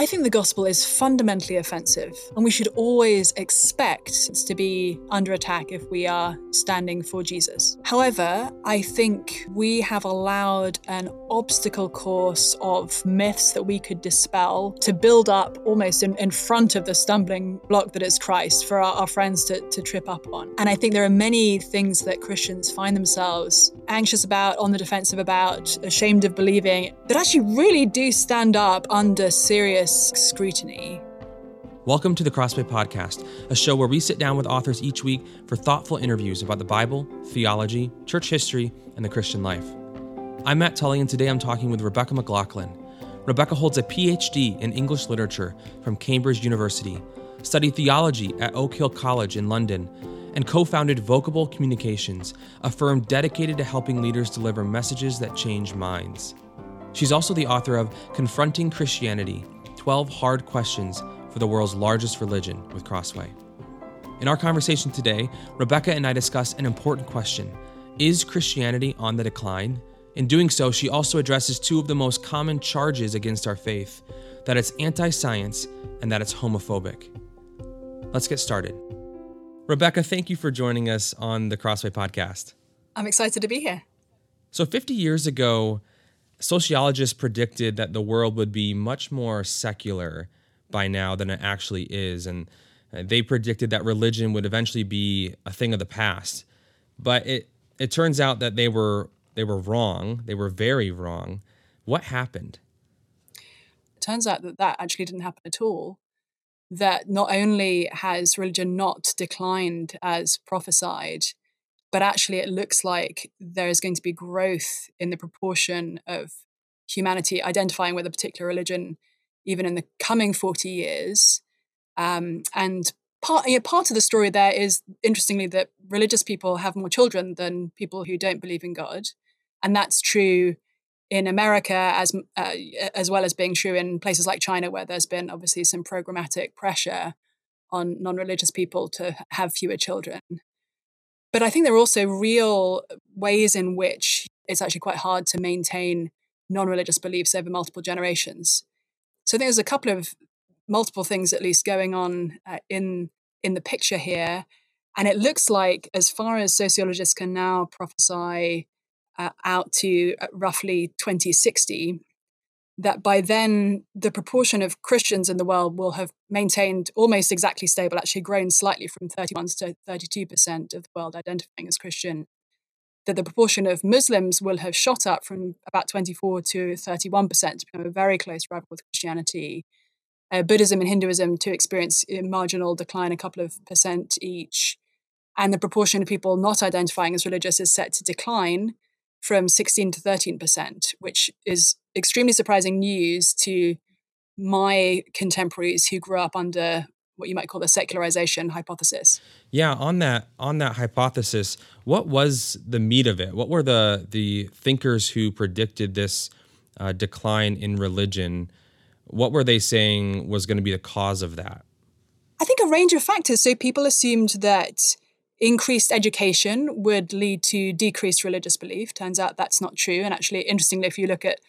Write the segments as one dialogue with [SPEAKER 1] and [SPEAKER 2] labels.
[SPEAKER 1] I think the gospel is fundamentally offensive, and we should always expect to be under attack if we are standing for Jesus. However, I think we have allowed an obstacle course of myths that we could dispel to build up almost in, in front of the stumbling block that is Christ for our, our friends to, to trip up on. And I think there are many things that Christians find themselves anxious about, on the defensive about, ashamed of believing, that actually really do stand up under serious scrutiny.
[SPEAKER 2] Welcome to the Crossway Podcast, a show where we sit down with authors each week for thoughtful interviews about the Bible, theology, church history, and the Christian life. I'm Matt Tully, and today I'm talking with Rebecca McLaughlin. Rebecca holds a PhD in English literature from Cambridge University, studied theology at Oak Hill College in London, and co founded Vocable Communications, a firm dedicated to helping leaders deliver messages that change minds. She's also the author of Confronting Christianity 12 Hard Questions for the World's Largest Religion with Crossway. In our conversation today, Rebecca and I discuss an important question Is Christianity on the decline? In doing so, she also addresses two of the most common charges against our faith that it's anti science and that it's homophobic. Let's get started. Rebecca, thank you for joining us on the Crossway podcast.
[SPEAKER 1] I'm excited to be here.
[SPEAKER 2] So, 50 years ago, sociologists predicted that the world would be much more secular by now than it actually is. And uh, they predicted that religion would eventually be a thing of the past. But it, it turns out that they were, they were wrong. They were very wrong. What happened?
[SPEAKER 1] It turns out that that actually didn't happen at all that not only has religion not declined as prophesied, but actually it looks like there is going to be growth in the proportion of humanity identifying with a particular religion even in the coming 40 years. Um, and part, part of the story there is, interestingly, that religious people have more children than people who don't believe in God. And that's true in America, as uh, as well as being true in places like China, where there's been obviously some programmatic pressure on non-religious people to have fewer children. But I think there are also real ways in which it's actually quite hard to maintain non-religious beliefs over multiple generations. So I think there's a couple of multiple things at least going on uh, in in the picture here, and it looks like, as far as sociologists can now prophesy uh, out to uh, roughly 2060, that by then the proportion of Christians in the world will have maintained almost exactly stable, actually grown slightly from 31 to 32% of the world identifying as Christian. That the proportion of Muslims will have shot up from about 24 to 31% to become a very close rival with Christianity. Uh, Buddhism and Hinduism to experience a marginal decline, a couple of percent each. And the proportion of people not identifying as religious is set to decline from 16 to 13%, which is extremely surprising news to my contemporaries who grew up under what you might call the secularization hypothesis.
[SPEAKER 2] Yeah, on that on that hypothesis, what was the meat of it? What were the the thinkers who predicted this uh, decline in religion? What were they saying was going to be the cause of that?
[SPEAKER 1] I think a range of factors. So people assumed that increased education would lead to decreased religious belief. Turns out that's not true. And actually, interestingly, if you look at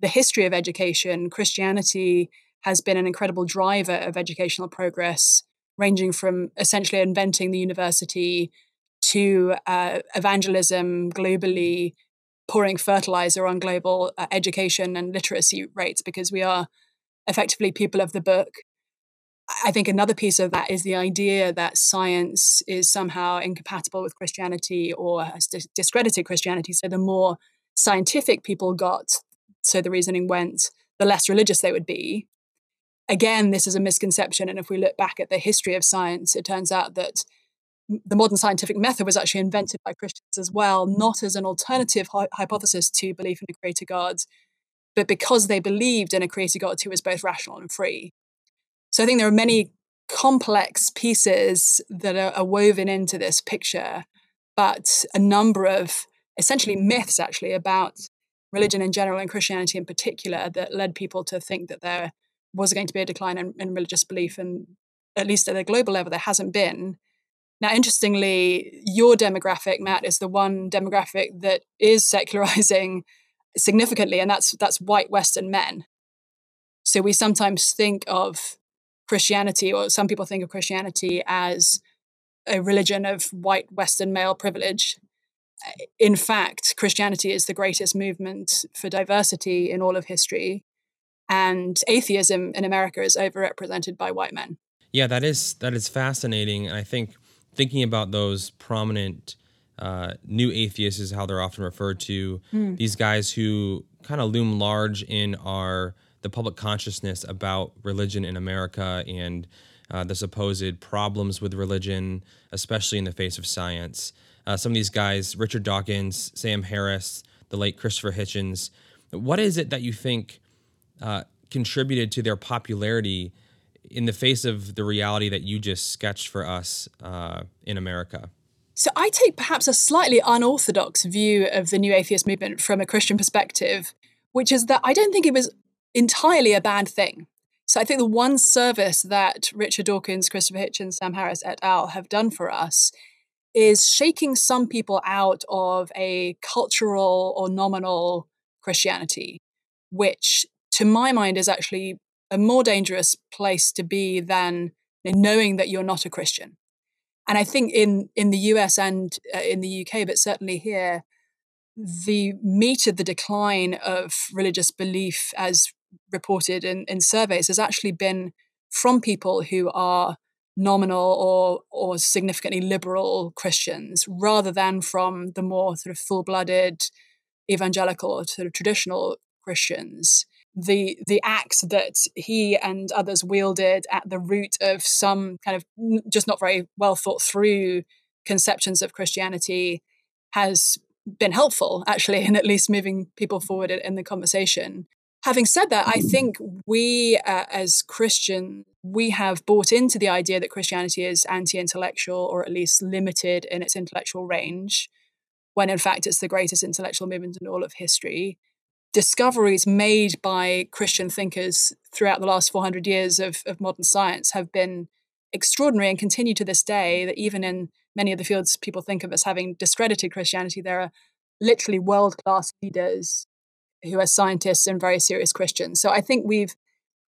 [SPEAKER 1] the history of education, Christianity has been an incredible driver of educational progress, ranging from essentially inventing the university to uh, evangelism globally, pouring fertilizer on global uh, education and literacy rates because we are effectively people of the book I think another piece of that is the idea that science is somehow incompatible with Christianity or has discredited Christianity. So the more scientific people got, so the reasoning went, the less religious they would be. Again, this is a misconception. And if we look back at the history of science, it turns out that the modern scientific method was actually invented by Christians as well, not as an alternative hypothesis to belief in a creator God, but because they believed in a creator God who was both rational and free. So I think there are many complex pieces that are, are woven into this picture, but a number of essentially myths actually about religion in general and Christianity in particular that led people to think that there was going to be a decline in, in, religious belief. And at least at a global level, there hasn't been. Now, interestingly, your demographic, Matt, is the one demographic that is secularizing significantly, and that's that's white Western men. So we sometimes think of Christianity, or some people think of Christianity as a religion of white Western male privilege. In fact, Christianity is the greatest movement for diversity in all of history. And atheism in America is overrepresented by white men.
[SPEAKER 2] Yeah, that is that is fascinating. And I think thinking about those prominent uh, new atheists is how they're often referred to. Mm. These guys who kind of loom large in our the public consciousness about religion in America and uh, the supposed problems with religion, especially in the face of science. Uh, some of these guys, Richard Dawkins, Sam Harris, the late Christopher Hitchens. What is it that you think uh, contributed to their popularity in the face of the reality that you just sketched for us uh, in America?
[SPEAKER 1] So I take perhaps a slightly unorthodox view of the new atheist movement from a Christian perspective, which is that I don't think it was entirely a bad thing. So I think the one service that Richard Dawkins, Christopher Hitchens, Sam Harris et al. have done for us is shaking some people out of a cultural or nominal Christianity, which to my mind is actually a more dangerous place to be than knowing that you're not a Christian. And I think in in the US and uh, in the UK, but certainly here, the meat of the decline of religious belief, as reported in, in surveys, has actually been from people who are nominal or or significantly liberal Christians, rather than from the more sort of full blooded evangelical or sort of traditional Christians the the axe that he and others wielded at the root of some kind of just not very well thought through conceptions of Christianity has been helpful actually in at least moving people forward in the conversation. Having said that, I think we uh, as Christians, we have bought into the idea that Christianity is anti-intellectual or at least limited in its intellectual range, when in fact it's the greatest intellectual movement in all of history discoveries made by Christian thinkers throughout the last 400 years of, of modern science have been extraordinary and continue to this day. That even in many of the fields people think of as having discredited Christianity, there are literally world class leaders who are scientists and very serious Christians. So I think we've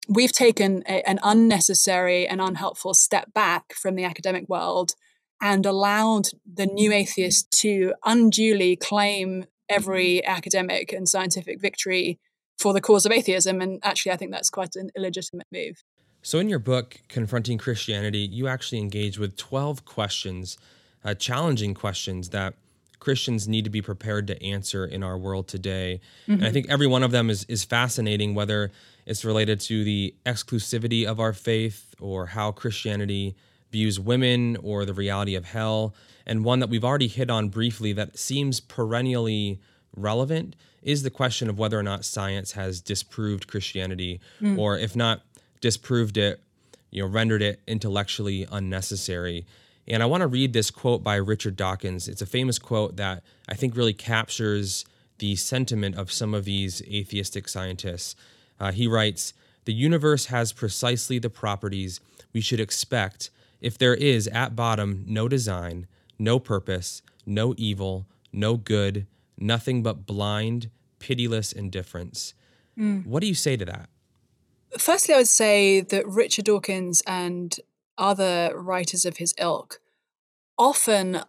[SPEAKER 1] we've taken a, an unnecessary and unhelpful step back from the academic world and allowed the new atheist to unduly claim every academic and scientific victory for the cause of atheism. And actually, I think that's quite an illegitimate move.
[SPEAKER 2] So, in your book, Confronting Christianity, you actually engage with 12 questions, uh, challenging questions that Christians need to be prepared to answer in our world today. Mm-hmm. And I mm-hmm. think every one of them is, is fascinating, whether it's related to the exclusivity of our faith or how Christianity views women or the reality of hell and one that we've already hit on briefly that seems perennially relevant is the question of whether or not science has disproved Christianity, mm. or if not disproved it, you know, rendered it intellectually unnecessary. And I want to read this quote by Richard Dawkins. It's a famous quote that I think really captures the sentiment of some of these atheistic scientists. Uh, he writes, The universe has precisely the properties we should expect if there is at bottom no design, no purpose, no evil, no good, nothing but blind, pitiless indifference. Mm. What do you say to that?
[SPEAKER 1] Firstly, I would say that Richard Dawkins and other writers of his ilk often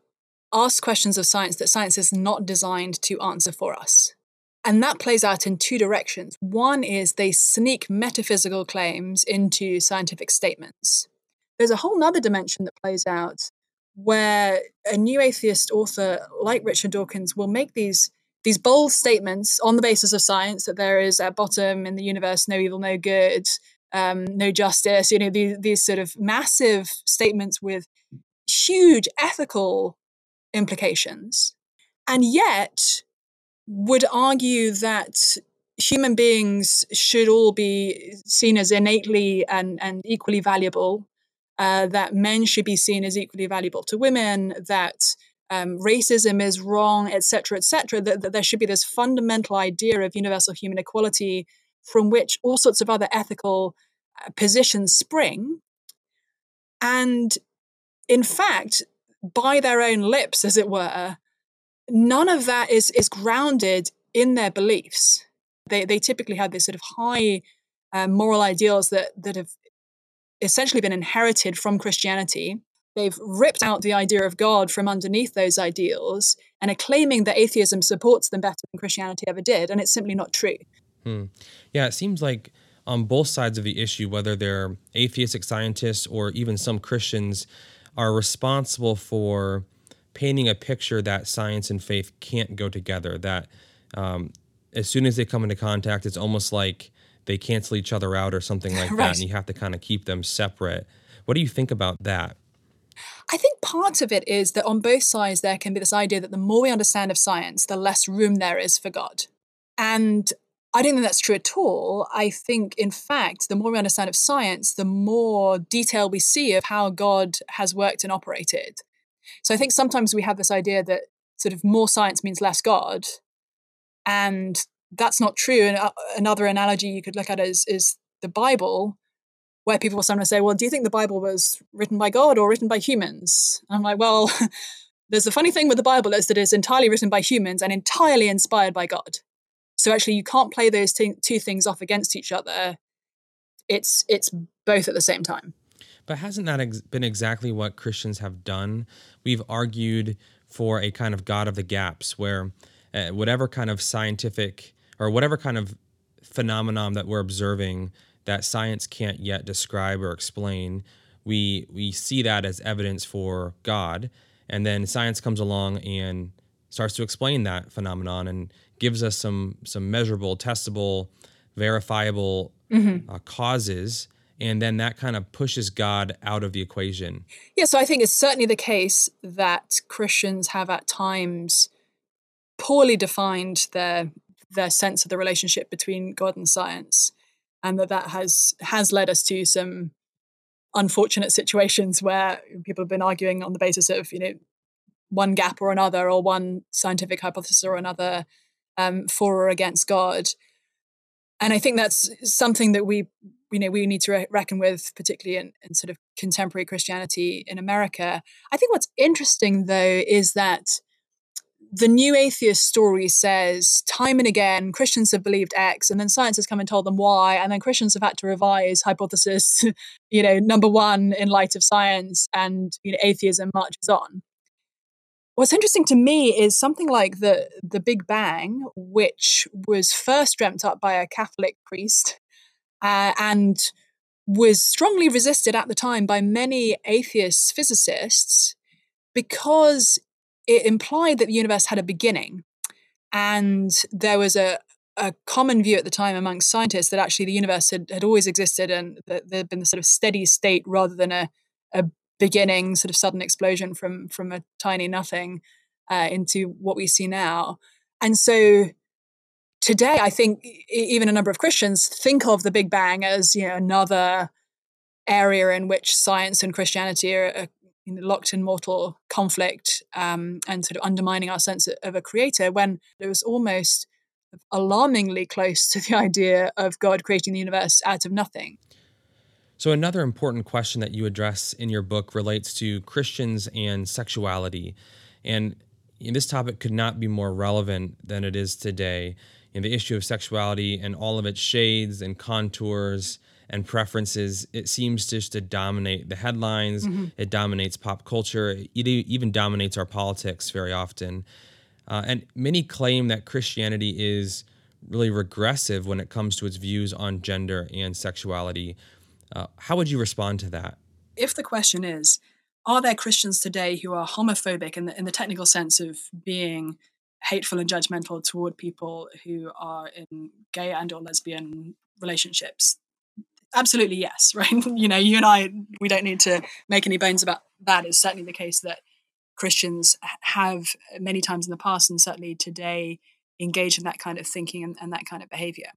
[SPEAKER 1] ask questions of science that science is not designed to answer for us. And that plays out in two directions. One is they sneak metaphysical claims into scientific statements. There's a whole other dimension that plays out where a new atheist author like Richard Dawkins will make these these bold statements on the basis of science that there is at bottom in the universe no evil, no good, um, no justice. You know these these sort of massive statements with huge ethical implications, and yet would argue that human beings should all be seen as innately and, and equally valuable uh, that men should be seen as equally valuable to women, that um, racism is wrong, etc., etc. That, that there should be this fundamental idea of universal human equality from which all sorts of other ethical uh, positions spring. And in fact, by their own lips, as it were, none of that is, is grounded in their beliefs. They, they typically have this sort of high um, moral ideals that that have essentially been inherited from Christianity. They've ripped out the idea of God from underneath those ideals and are claiming that atheism supports them better than Christianity ever did, and it's simply not true.
[SPEAKER 2] Hmm. Yeah, it seems like on both sides of the issue, whether they're atheistic scientists or even some Christians, are responsible for painting a picture that science and faith can't go together. That um, as soon as they come into contact, it's almost like they cancel each other out or something like right. that, and you have to kind of keep them separate. What do you think about that?
[SPEAKER 1] I think part of it is that on both sides there can be this idea that the more we understand of science, the less room there is for God. And I don't think that's true at all. I think, in fact, the more we understand of science, the more detail we see of how God has worked and operated. So I think sometimes we have this idea that sort of more science means less God. And that's not true. And uh, another analogy you could look at is, is the Bible, where people will sometimes say, Well, do you think the Bible was written by God or written by humans? And I'm like, Well, there's the funny thing with the Bible is that it's entirely written by humans and entirely inspired by God. So actually, you can't play those t- two things off against each other. It's it's both at the same time.
[SPEAKER 2] But hasn't that ex- been exactly what Christians have done? We've argued for a kind of God of the gaps, where uh, whatever kind of scientific or whatever kind of phenomenon that we're observing that science can't yet describe or explain, we we see that as evidence for God, and then science comes along and starts to explain that phenomenon and gives us some some measurable, testable, verifiable mm-hmm. uh, causes, and then that kind of pushes God out of the equation.
[SPEAKER 1] Yeah, so I think it's certainly the case that Christians have at times poorly defined their their sense of the relationship between God and science, and that that has has led us to some unfortunate situations where people have been arguing on the basis of you know one gap or another or one scientific hypothesis or another um, for or against God. And I think that's something that we, you know, we need to re- reckon with, particularly in, in sort of contemporary Christianity in America. I think what's interesting, though, is that the new atheist story says time and again Christians have believed X, and then science has come and told them Y, and then Christians have had to revise hypothesis, you know, number one in light of science, and you know, atheism marches on. What's interesting to me is something like the the Big Bang, which was first dreamt up by a Catholic priest uh, and was strongly resisted at the time by many atheist physicists because it implied that the universe had a beginning. And there was a, a common view at the time amongst scientists that actually the universe had, had always existed and that there had been a sort of steady state rather than a, a beginning sort of sudden explosion from from a tiny nothing uh, into what we see now. And so today i think even a number of christians think of the big bang as you know another area in which science and christianity are, are locked in mortal conflict um, and sort of undermining our sense of a creator when it was almost alarmingly close to the idea of god creating the universe out of nothing
[SPEAKER 2] so, another important question that you address in your book relates to Christians and sexuality. And this topic could not be more relevant than it is today. In the issue of sexuality and all of its shades and contours and preferences, it seems just to dominate the headlines. Mm-hmm. It dominates pop culture. It even dominates our politics very often. Uh, and many claim that Christianity is really regressive when it comes to its views on gender and sexuality. Uh, how would you respond to that?
[SPEAKER 1] If the question is, are there Christians today who are homophobic in the, in the technical sense of being hateful and judgmental toward people who are in gay and or lesbian relationships? Absolutely yes, right? you know, you and I, we don't need to make any bones about that. It's certainly the case that Christians have many times in the past and certainly today engaged in that kind of thinking and, and that kind of behavior.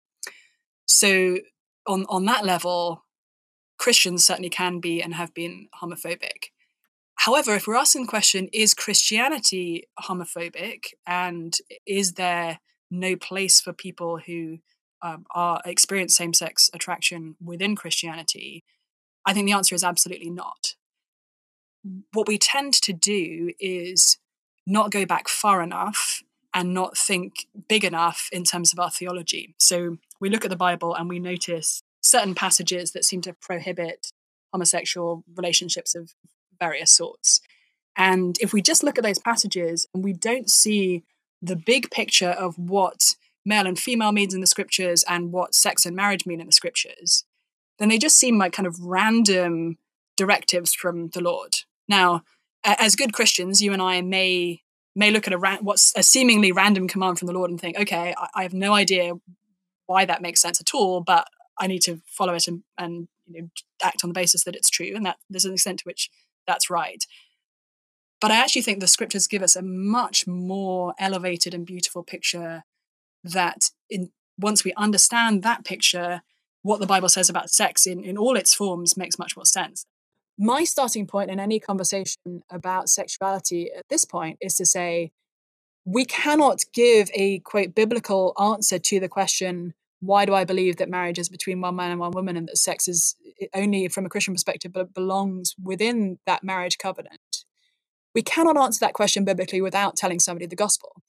[SPEAKER 1] So on on that level, Christians certainly can be and have been homophobic. However, if we're asking the question, is Christianity homophobic and is there no place for people who um, are experience same-sex attraction within Christianity? I think the answer is absolutely not. What we tend to do is not go back far enough and not think big enough in terms of our theology. So we look at the Bible and we notice certain passages that seem to prohibit homosexual relationships of various sorts. And if we just look at those passages and we don't see the big picture of what male and female means in the scriptures and what sex and marriage mean in the scriptures, then they just seem like kind of random directives from the Lord. Now, as good Christians, you and I may may look at a what's a seemingly random command from the Lord and think, okay, I, I, have no idea why that makes sense at all, but I need to follow it and, and you know act on the basis that it's true, and that there's an extent to which that's right. But I actually think the scriptures give us a much more elevated and beautiful picture that in once we understand that picture, what the Bible says about sex in, in all its forms makes much more sense. My starting point in any conversation about sexuality at this point is to say, we cannot give a quote biblical answer to the question, why do I believe that marriage is between one man and one woman and that sex is eh, only from a Christian perspective but belongs within that marriage covenant? we cannot answer that question biblically without telling somebody the gospel.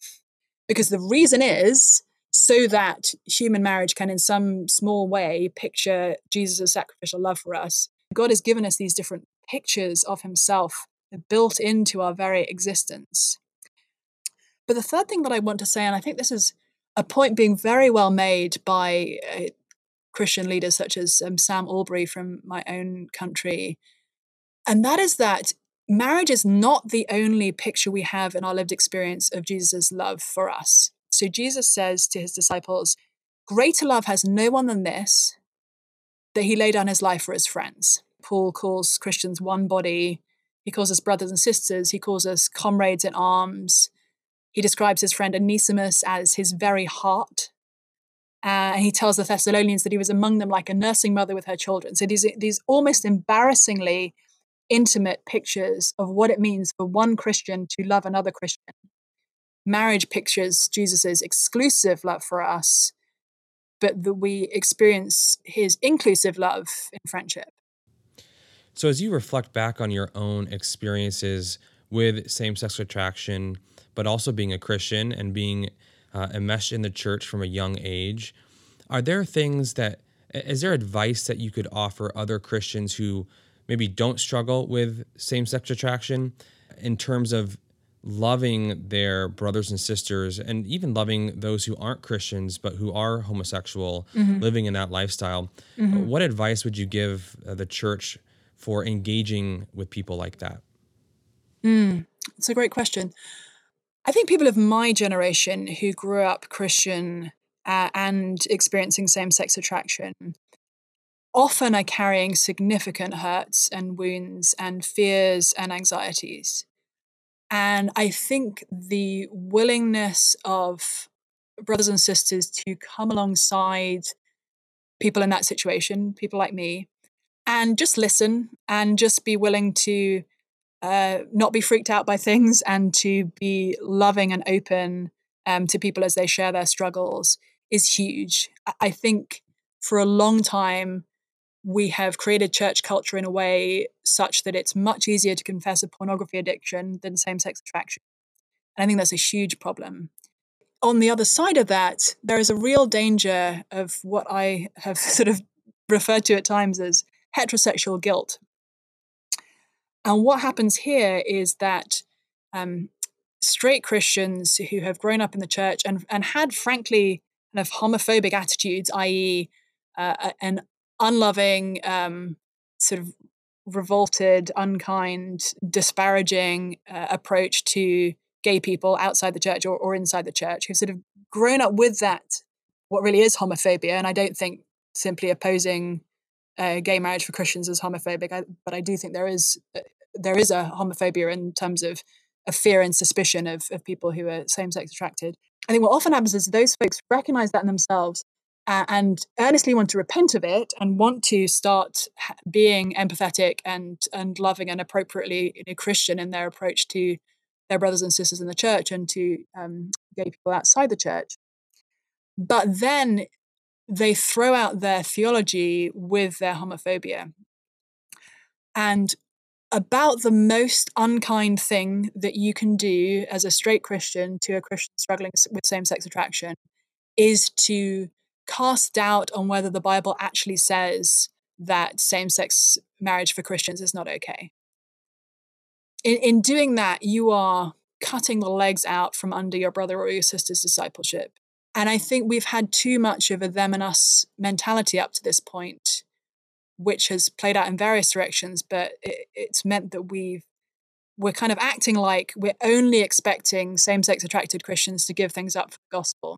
[SPEAKER 1] Because the reason is so that human marriage can, in some small way, picture Jesus' sacrificial love for us. God has given us these different pictures of himself built into our very existence. But the third thing that I want to say, and I think this is a point being very well made by uh, Christian leaders such as um, Sam Allberry from my own country, and that is that marriage is not the only picture we have in our lived experience of Jesus' love for us. So Jesus says to his disciples, Greater love has no one than this, that he laid down his life for his friends. Paul calls Christians one body. He calls us brothers and sisters. He calls us comrades in arms. He describes his friend Onesimus as his very heart. Uh, and he tells the Thessalonians that he was among them like a nursing mother with her children. So these, these almost embarrassingly intimate pictures of what it means for one Christian to love another Christian. Marriage pictures Jesus' exclusive love for us, but that we experience his inclusive love in friendship.
[SPEAKER 2] So, as you reflect back on your own experiences with same sex attraction, but also being a Christian and being uh, enmeshed in the church from a young age, are there things that, is there advice that you could offer other Christians who maybe don't struggle with same sex attraction in terms of loving their brothers and sisters and even loving those who aren't Christians but who are homosexual, mm-hmm. living in that lifestyle. Mm-hmm. What advice would you give uh, the church for engaging with people like that?
[SPEAKER 1] Mm, it's a great question. I think people of my generation who grew up Christian uh, and experiencing same sex attraction often are carrying significant hurts and wounds and fears and anxieties. And I think the willingness of brothers and sisters to come alongside people in that situation, people like me, and just listen and just be willing to uh, not be freaked out by things and to be loving and open um, to people as they share their struggles is huge. I think for a long time, we have created church culture in a way such that it's much easier to confess a pornography addiction than same sex attraction. And I think that's a huge problem. On the other side of that, there is a real danger of what I have sort of referred to at times as heterosexual guilt. And what happens here is that um, straight Christians who have grown up in the church and, and had, frankly, kind of homophobic attitudes, i.e., uh, an unloving, um, sort of revolted, unkind, disparaging uh, approach to gay people outside the church or, or inside the church who've sort of grown up with that, what really is homophobia. And I don't think simply opposing uh, gay marriage for Christians is homophobic, I, but I do think there is uh, there is a homophobia in terms of, of fear and suspicion of, of people who are same sex attracted. I think what often happens is those folks recognize that in themselves uh, and earnestly want to repent of it and want to start being empathetic and and loving and appropriately you know, Christian in their approach to their brothers and sisters in the church and to um, gay people outside the church. But then they throw out their theology with their homophobia. And about the most unkind thing that you can do as a straight Christian to a Christian struggling with same sex attraction is to cast doubt on whether the Bible actually says that same sex marriage for Christians is not okay. In, in doing that, you are cutting the legs out from under your brother or your sister's discipleship. And I think we've had too much of a them and us mentality up to this point, which has played out in various directions, but it, it's meant that we've we're kind of acting like we're only expecting same-sex attracted Christians to give things up for the gospel.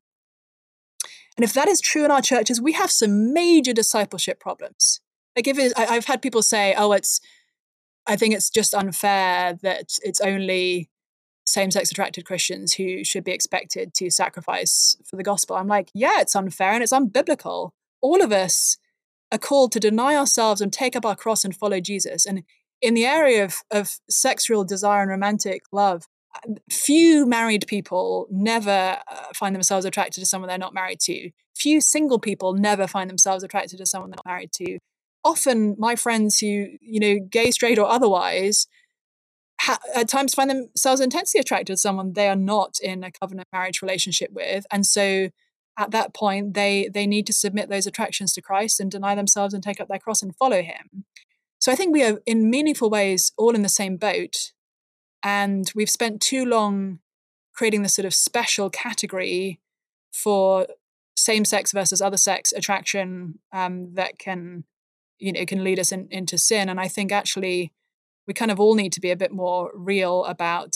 [SPEAKER 1] And if that is true in our churches, we have some major discipleship problems. Like if it, I, I've had people say, "Oh, it's," I think it's just unfair that it's only same-sex attracted Christians who should be expected to sacrifice for the gospel. I'm like, yeah, it's unfair and it's unbiblical. All of us are called to deny ourselves and take up our cross and follow Jesus. And in the area of, of sexual desire and romantic love, few married people never uh, find themselves attracted to someone they're not married to. Few single people never find themselves attracted to someone they're not married to. Often, my friends who, you know, gay, straight, or otherwise, ha- at times find themselves intensely attracted to someone they are not in a covenant marriage relationship with. And so, at that point, they they need to submit those attractions to Christ and deny themselves and take up their cross and follow Him. So I think we are in meaningful ways all in the same boat. And we've spent too long creating this sort of special category for same sex versus other sex attraction um, that can, you know, can lead us in, into sin. And I think actually we kind of all need to be a bit more real about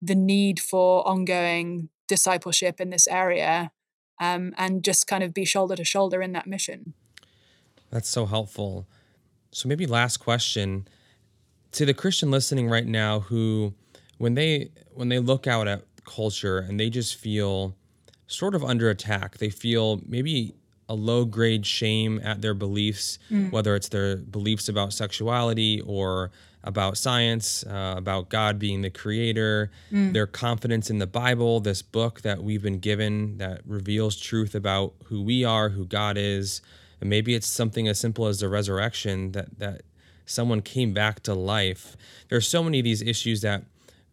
[SPEAKER 1] the need for ongoing discipleship in this area um, and just kind of be shoulder to shoulder in that mission.
[SPEAKER 2] That's so helpful. So maybe last question to the Christian listening right now who when they when they look out at culture and they just feel sort of under attack, they feel maybe a low grade shame at their beliefs, mm. whether it's their beliefs about sexuality or about science, uh, about God being the creator, mm. their confidence in the Bible, this book that we've been given that reveals truth about who we are, who God is, and maybe it's something as simple as the resurrection that that someone came back to life. There's so many of these issues that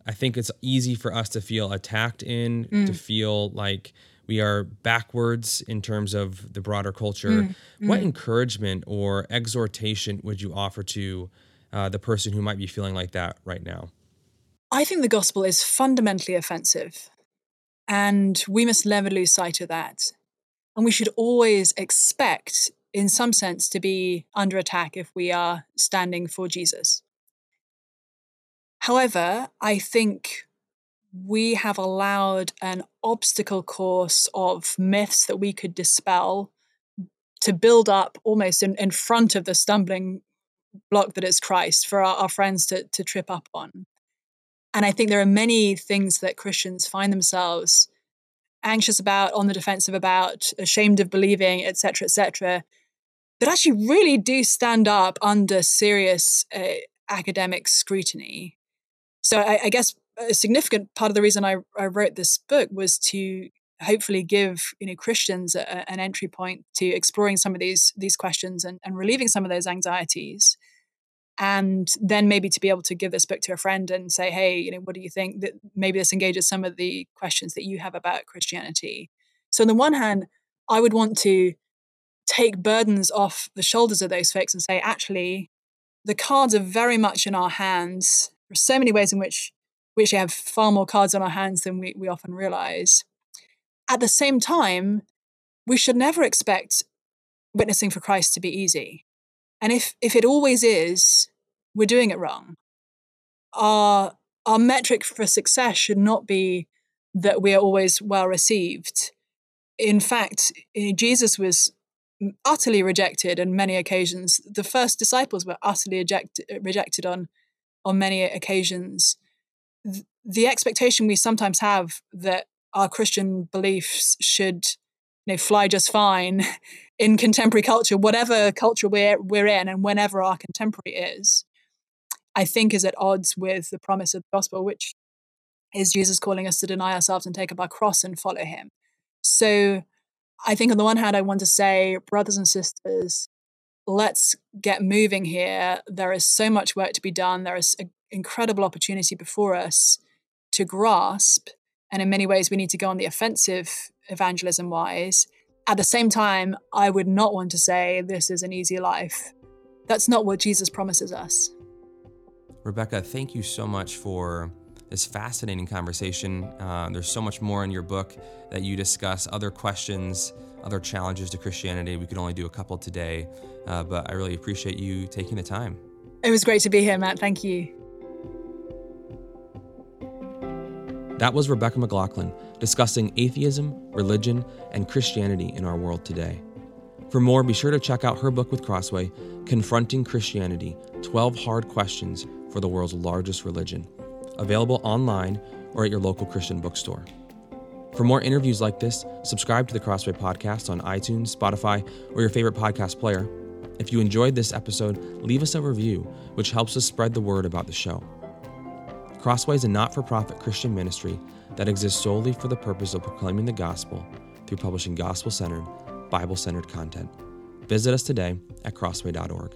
[SPEAKER 2] I think it's easy for us to feel attacked in, mm. to feel like we are backwards in terms of the broader culture. Mm. What mm. encouragement or exhortation would you offer to uh, the person who might be feeling like that right now?
[SPEAKER 1] I think the gospel is fundamentally offensive, and we must never lose sight of that. And we should always expect in some sense, to be under attack if we are standing for Jesus. However, I think we have allowed an obstacle course of myths that we could dispel to build up almost in, in front of the stumbling block that is Christ for our, our friends to, to trip up on. And I think there are many things that Christians find themselves anxious about, on the defensive about, ashamed of believing, etc., etc., that actually really do stand up under serious uh, academic scrutiny. So I, I, guess a significant part of the reason I, I, wrote this book was to hopefully give you know Christians a, an entry point to exploring some of these these questions and, and relieving some of those anxieties. And then maybe to be able to give this book to a friend and say, hey, you know, what do you think? That maybe this engages some of the questions that you have about Christianity. So on the one hand, I would want to take burdens off the shoulders of those folks and say, actually, the cards are very much in our hands. There are so many ways in which we actually have far more cards on our hands than we, we often realize. At the same time, we should never expect witnessing for Christ to be easy. And if, if it always is, we're doing it wrong. Our, our metric for success should not be that we are always well received. In fact, eh, Jesus was utterly rejected on many occasions. The first disciples were utterly eject, rejected on on many occasions. The expectation we sometimes have that our Christian beliefs should you know fly just fine in contemporary culture, whatever culture we're we're in, and whenever our contemporary is, I think is at odds with the promise of the gospel, which is Jesus calling us to deny ourselves and take up our cross and follow Him. So I think on the one hand, I want to say, brothers and sisters, let's get moving here. There is so much work to be done. There is an incredible opportunity before us to grasp. And in many ways, we need to go on the offensive evangelism wise. at the same time, I would not want to say this is an easy life. That's not what Jesus promises us.
[SPEAKER 2] Rebecca, thank you so much for this fascinating conversation. Uh, there's so much more in your book that you discuss, other questions, other challenges to Christianity. We could only do a couple today, uh, but I really appreciate you taking the time.
[SPEAKER 1] It was great to be here, Matt. Thank you.
[SPEAKER 2] That was Rebecca McLaughlin discussing atheism, religion, and Christianity in our world today. For more, be sure to check out her book with Crossway, Confronting Christianity 12 Hard Questions for the World's Largest Religion, available online or at your local Christian bookstore. For more interviews like this, subscribe to the Crossway Podcast on iTunes, Spotify, or your favorite podcast player. If you enjoyed this episode, leave us a review, which helps us spread the word about the show. Crossway is a not for profit Christian ministry that exists solely for the purpose of proclaiming the gospel through publishing gospel centered, Bible centered content. Visit us today at crossway.org.